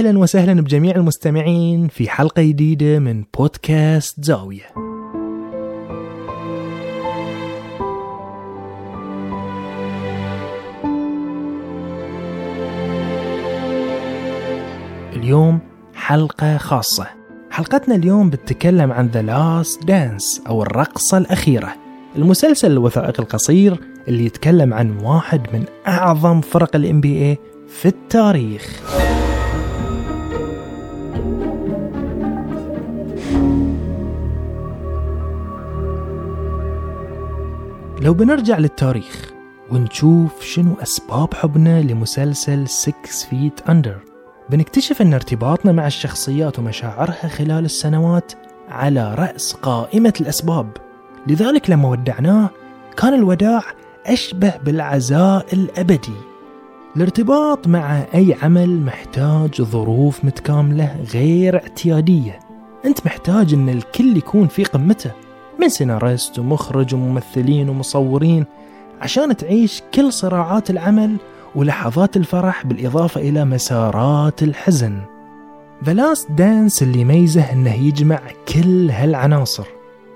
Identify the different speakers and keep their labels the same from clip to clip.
Speaker 1: أهلا وسهلا بجميع المستمعين في حلقة جديدة من بودكاست زاوية. اليوم حلقة خاصة. حلقتنا اليوم بتتكلم عن The Last Dance أو الرقصة الأخيرة. المسلسل الوثائقي القصير اللي يتكلم عن واحد من أعظم فرق ال NBA في التاريخ. لو بنرجع للتاريخ ونشوف شنو أسباب حبنا لمسلسل 6 فيت أندر بنكتشف أن ارتباطنا مع الشخصيات ومشاعرها خلال السنوات على رأس قائمة الأسباب. لذلك لما ودعناه كان الوداع أشبه بالعزاء الأبدي. الارتباط مع أي عمل محتاج ظروف متكاملة غير اعتيادية. أنت محتاج أن الكل يكون في قمته. من سيناريست ومخرج وممثلين ومصورين عشان تعيش كل صراعات العمل ولحظات الفرح بالإضافة إلى مسارات الحزن. The Last Dance اللي يميزه أنه يجمع كل هالعناصر.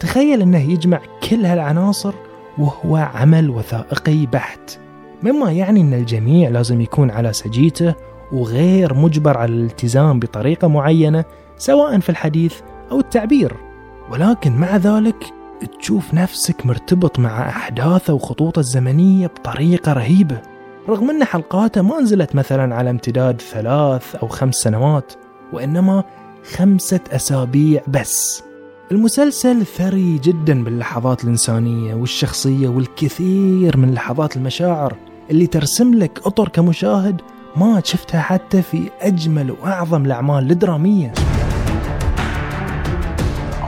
Speaker 1: تخيل أنه يجمع كل هالعناصر وهو عمل وثائقي بحت. مما يعني أن الجميع لازم يكون على سجيته وغير مجبر على الالتزام بطريقة معينة سواء في الحديث أو التعبير. ولكن مع ذلك تشوف نفسك مرتبط مع أحداثه وخطوطه الزمنية بطريقة رهيبة. رغم أن حلقاته ما نزلت مثلا على امتداد ثلاث أو خمس سنوات وإنما خمسة أسابيع بس. المسلسل ثري جدا باللحظات الإنسانية والشخصية والكثير من لحظات المشاعر اللي ترسم لك أطر كمشاهد ما شفتها حتى في أجمل وأعظم الأعمال الدرامية.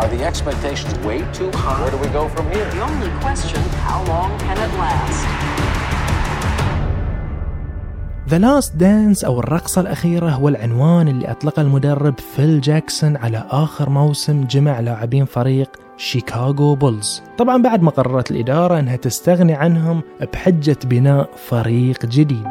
Speaker 2: Are the expectations way too high? Where do we go from here?
Speaker 3: The only question, how long can it last?
Speaker 1: The Last Dance أو الرقصة الأخيرة هو العنوان اللي أطلقه المدرب فيل جاكسون على آخر موسم جمع لاعبين فريق شيكاغو بولز طبعا بعد ما قررت الإدارة أنها تستغني عنهم بحجة بناء فريق جديد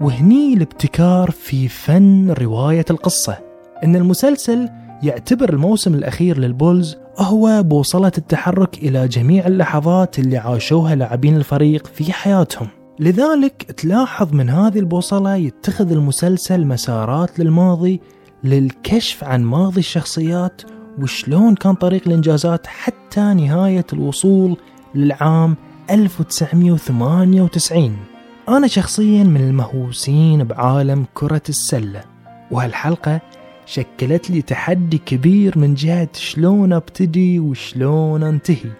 Speaker 1: وهني الابتكار في فن رواية القصة أن المسلسل يعتبر الموسم الأخير للبولز هو بوصلة التحرك إلى جميع اللحظات اللي عاشوها لاعبين الفريق في حياتهم. لذلك تلاحظ من هذه البوصلة يتخذ المسلسل مسارات للماضي للكشف عن ماضي الشخصيات وشلون كان طريق الإنجازات حتى نهاية الوصول للعام 1998 أنا شخصيا من المهووسين بعالم كرة السلة وهالحلقة شكلت لي تحدي كبير من جهة شلون أبتدي وشلون أنتهي.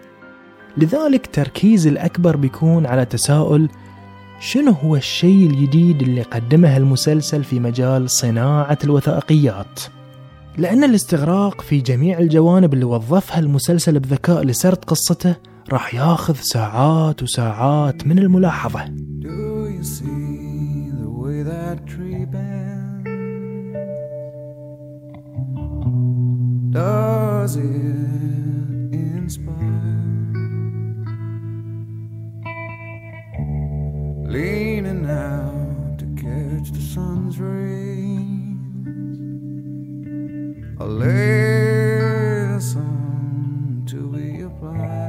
Speaker 1: لذلك تركيزي الأكبر بيكون على تساؤل شنو هو الشيء الجديد اللي قدمه المسلسل في مجال صناعة الوثائقيات؟ لأن الاستغراق في جميع الجوانب اللي وظفها المسلسل بذكاء لسرد قصته راح ياخذ ساعات وساعات من الملاحظة.
Speaker 4: Does it inspire? Leaning out to catch the sun's rays. A lesson to be applied.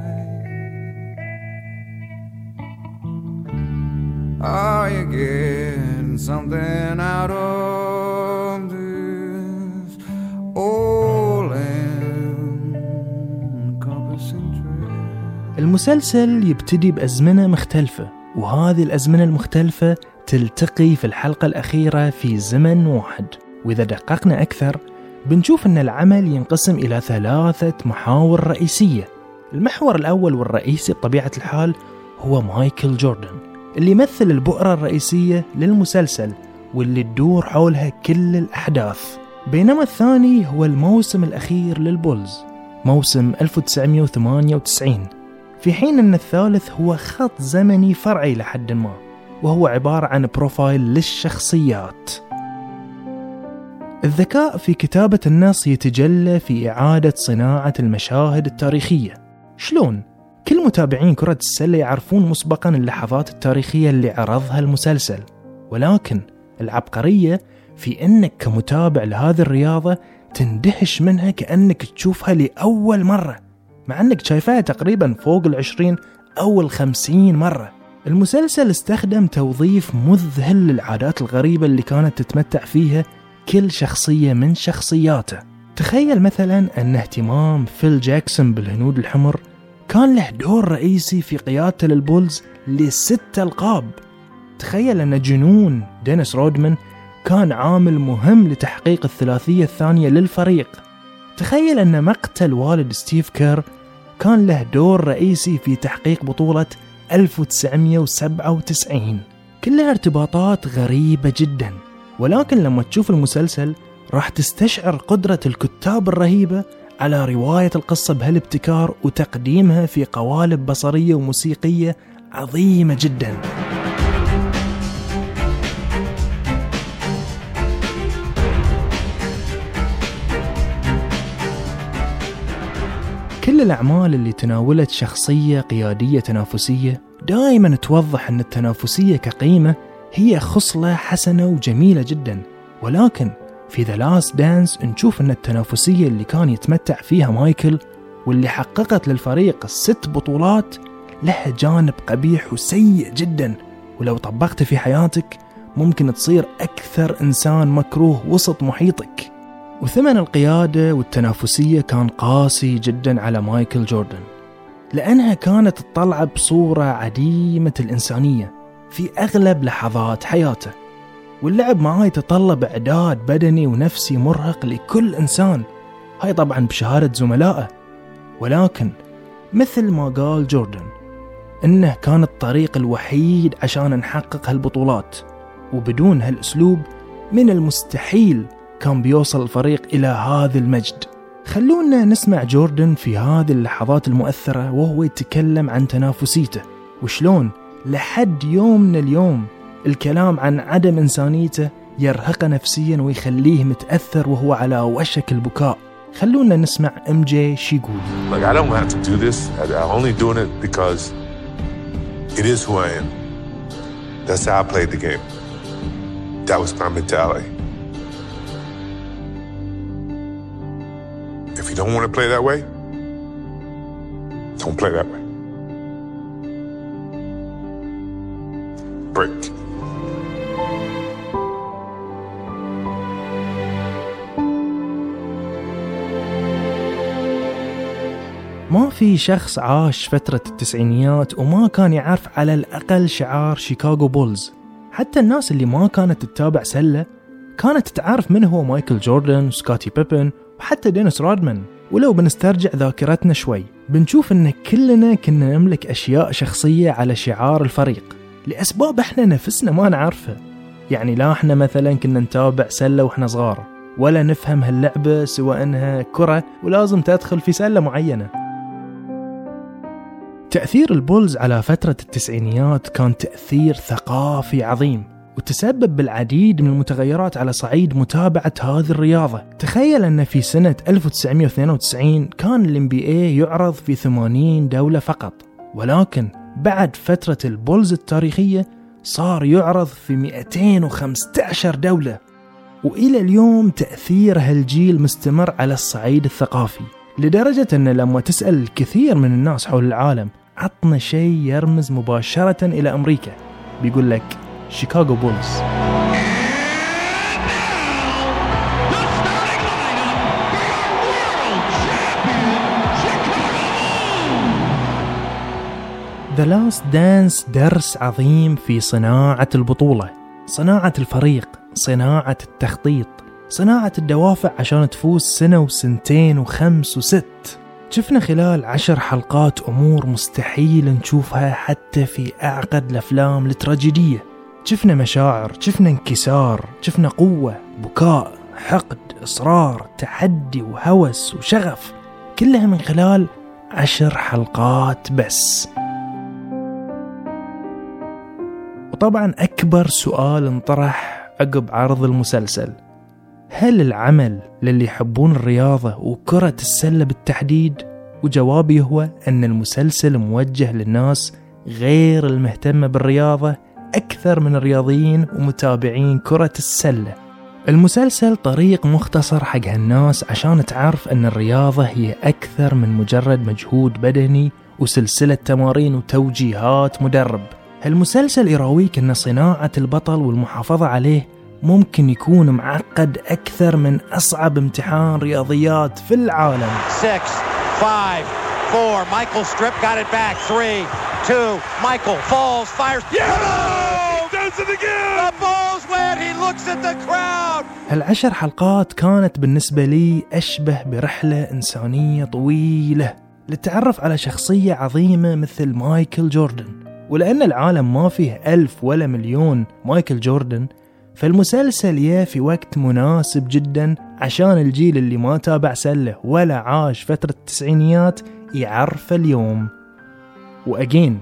Speaker 4: Are you getting something out of
Speaker 1: المسلسل يبتدي بأزمنة مختلفة وهذه الأزمنة المختلفة تلتقي في الحلقة الأخيرة في زمن واحد. وإذا دققنا أكثر بنشوف أن العمل ينقسم إلى ثلاثة محاور رئيسية. المحور الأول والرئيسي بطبيعة الحال هو مايكل جوردن اللي يمثل البؤرة الرئيسية للمسلسل واللي تدور حولها كل الأحداث. بينما الثاني هو الموسم الأخير للبولز موسم 1998 في حين أن الثالث هو خط زمني فرعي لحد ما وهو عبارة عن بروفايل للشخصيات. الذكاء في كتابة النص يتجلى في إعادة صناعة المشاهد التاريخية. شلون؟ كل متابعين كرة السلة يعرفون مسبقا اللحظات التاريخية اللي عرضها المسلسل. ولكن العبقرية في أنك كمتابع لهذه الرياضة تندهش منها كأنك تشوفها لأول مرة. مع أنك شايفها تقريبا فوق العشرين أو الخمسين مرة. المسلسل استخدم توظيف مذهل للعادات الغريبة اللي كانت تتمتع فيها كل شخصية من شخصياته. تخيل مثلا أن اهتمام فيل جاكسون بالهنود الحمر كان له دور رئيسي في قيادته للبولز لست ألقاب. تخيل أن جنون دينيس رودمان كان عامل مهم لتحقيق الثلاثية الثانية للفريق. تخيل أن مقتل والد ستيف كير كان له دور رئيسي في تحقيق بطولة 1997 كلها ارتباطات غريبة جدا. ولكن لما تشوف المسلسل راح تستشعر قدرة الكتاب الرهيبة على رواية القصة بهالابتكار وتقديمها في قوالب بصرية وموسيقية عظيمة جدا. كل الأعمال اللي تناولت شخصية قيادية تنافسية دائما توضح أن التنافسية كقيمة هي خصلة حسنة وجميلة جدا. ولكن في The Last Dance نشوف أن التنافسية اللي كان يتمتع فيها مايكل واللي حققت للفريق ست بطولات لها جانب قبيح وسيء جدا. ولو طبقته في حياتك ممكن تصير أكثر إنسان مكروه وسط محيطك. وثمن القيادة والتنافسية كان قاسي جدا على مايكل جوردن لأنها كانت تطلع بصورة عديمة الإنسانية في أغلب لحظات حياته واللعب معاه يتطلب إعداد بدني ونفسي مرهق لكل إنسان هاي طبعا بشهادة زملائه. ولكن مثل ما قال جوردن إنه كان الطريق الوحيد عشان نحقق هالبطولات وبدون هالأسلوب من المستحيل كان بيوصل الفريق إلى هذا المجد خلونا نسمع جوردن في هذه اللحظات المؤثرة وهو يتكلم عن تنافسيته وشلون لحد يومنا اليوم الكلام عن عدم إنسانيته يرهقه نفسيا ويخليه متأثر وهو على وشك البكاء خلونا نسمع إم جي شي يقول
Speaker 5: Like, I don't have to do this. I'm only doing it because it is who I am. That's how I played the game. That was my mentality. You don't want to play that way, don't play that way. Break.
Speaker 1: ما في شخص عاش فترة التسعينيات وما كان يعرف على الأقل شعار شيكاغو بولز حتى الناس اللي ما كانت تتابع سلة كانت تعرف من هو مايكل جوردن وسكوتي بيبن وحتى دينيس رودمان ولو بنسترجع ذاكرتنا شوي بنشوف إن كلنا كنا نملك أشياء شخصية على شعار الفريق لأسباب إحنا نفسنا ما نعرفها. يعني لا إحنا مثلا كنا نتابع سلة وإحنا صغار ولا نفهم هاللعبة سوى إنها كرة ولازم تدخل في سلة معينة. تأثير البولز على فترة التسعينيات كان تأثير ثقافي عظيم. وتسبب بالعديد من المتغيرات على صعيد متابعة هذه الرياضة. تخيل أن في سنة 1992 كان ال NBA يعرض في 80 دولة فقط. ولكن بعد فترة البولز التاريخية صار يعرض في 215 دولة. وإلى اليوم تأثير هالجيل مستمر على الصعيد الثقافي لدرجة أن لما تسأل الكثير من الناس حول العالم عطنا شيء يرمز مباشرة إلى أمريكا. بيقول لك شيكاغو بولز The Last Dance درس عظيم في صناعة البطولة. صناعة الفريق صناعة التخطيط صناعة الدوافع عشان تفوز سنة وسنتين وخمس وست. شفنا خلال عشر حلقات أمور مستحيل نشوفها حتى في أعقد الأفلام التراجيدية. شفنا مشاعر شفنا انكسار شفنا قوة بكاء حقد إصرار تحدي وهوس وشغف كلها من خلال عشر حلقات بس وطبعا أكبر سؤال انطرح عقب عرض المسلسل هل العمل للي يحبون الرياضة وكرة السلة بالتحديد؟ وجوابي هو أن المسلسل موجه للناس غير المهتمة بالرياضة أكثر من الرياضيين ومتابعين كرة السلة المسلسل طريق مختصر حق هالناس عشان تعرف أن الرياضة هي أكثر من مجرد مجهود بدني وسلسلة تمارين وتوجيهات مدرب هالمسلسل يراويك أن صناعة البطل والمحافظة عليه ممكن يكون معقد أكثر من أصعب امتحان رياضيات في العالم
Speaker 6: Six, five, four. Michael Strip got it back. Three, two. Michael falls, fires. Yeah!
Speaker 1: هالعشر حلقات كانت بالنسبة لي أشبه برحلة إنسانية طويلة للتعرف على شخصية عظيمة مثل مايكل جوردن. ولأن العالم ما فيه ألف ولا مليون مايكل جوردن فالمسلسل يا في وقت مناسب جدا عشان الجيل اللي ما تابع سلة ولا عاش فترة التسعينيات يعرف اليوم. وأجين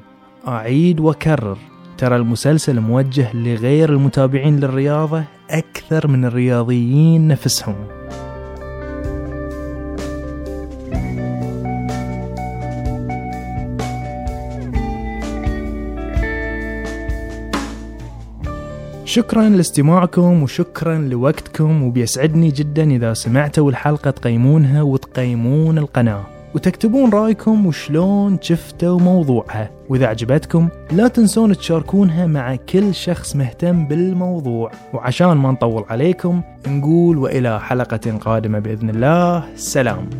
Speaker 1: أعيد وأكرر. ترى المسلسل موجه لغير المتابعين للرياضة أكثر من الرياضيين نفسهم. شكرا لاستماعكم وشكرا لوقتكم وبيسعدني جدا إذا سمعتوا الحلقة تقيمونها وتقيمون القناة. وتكتبون رأيكم وشلون شفتوا موضوعها. وإذا عجبتكم لا تنسون تشاركونها مع كل شخص مهتم بالموضوع. وعشان ما نطول عليكم نقول وإلى حلقة قادمة بإذن الله. سلام.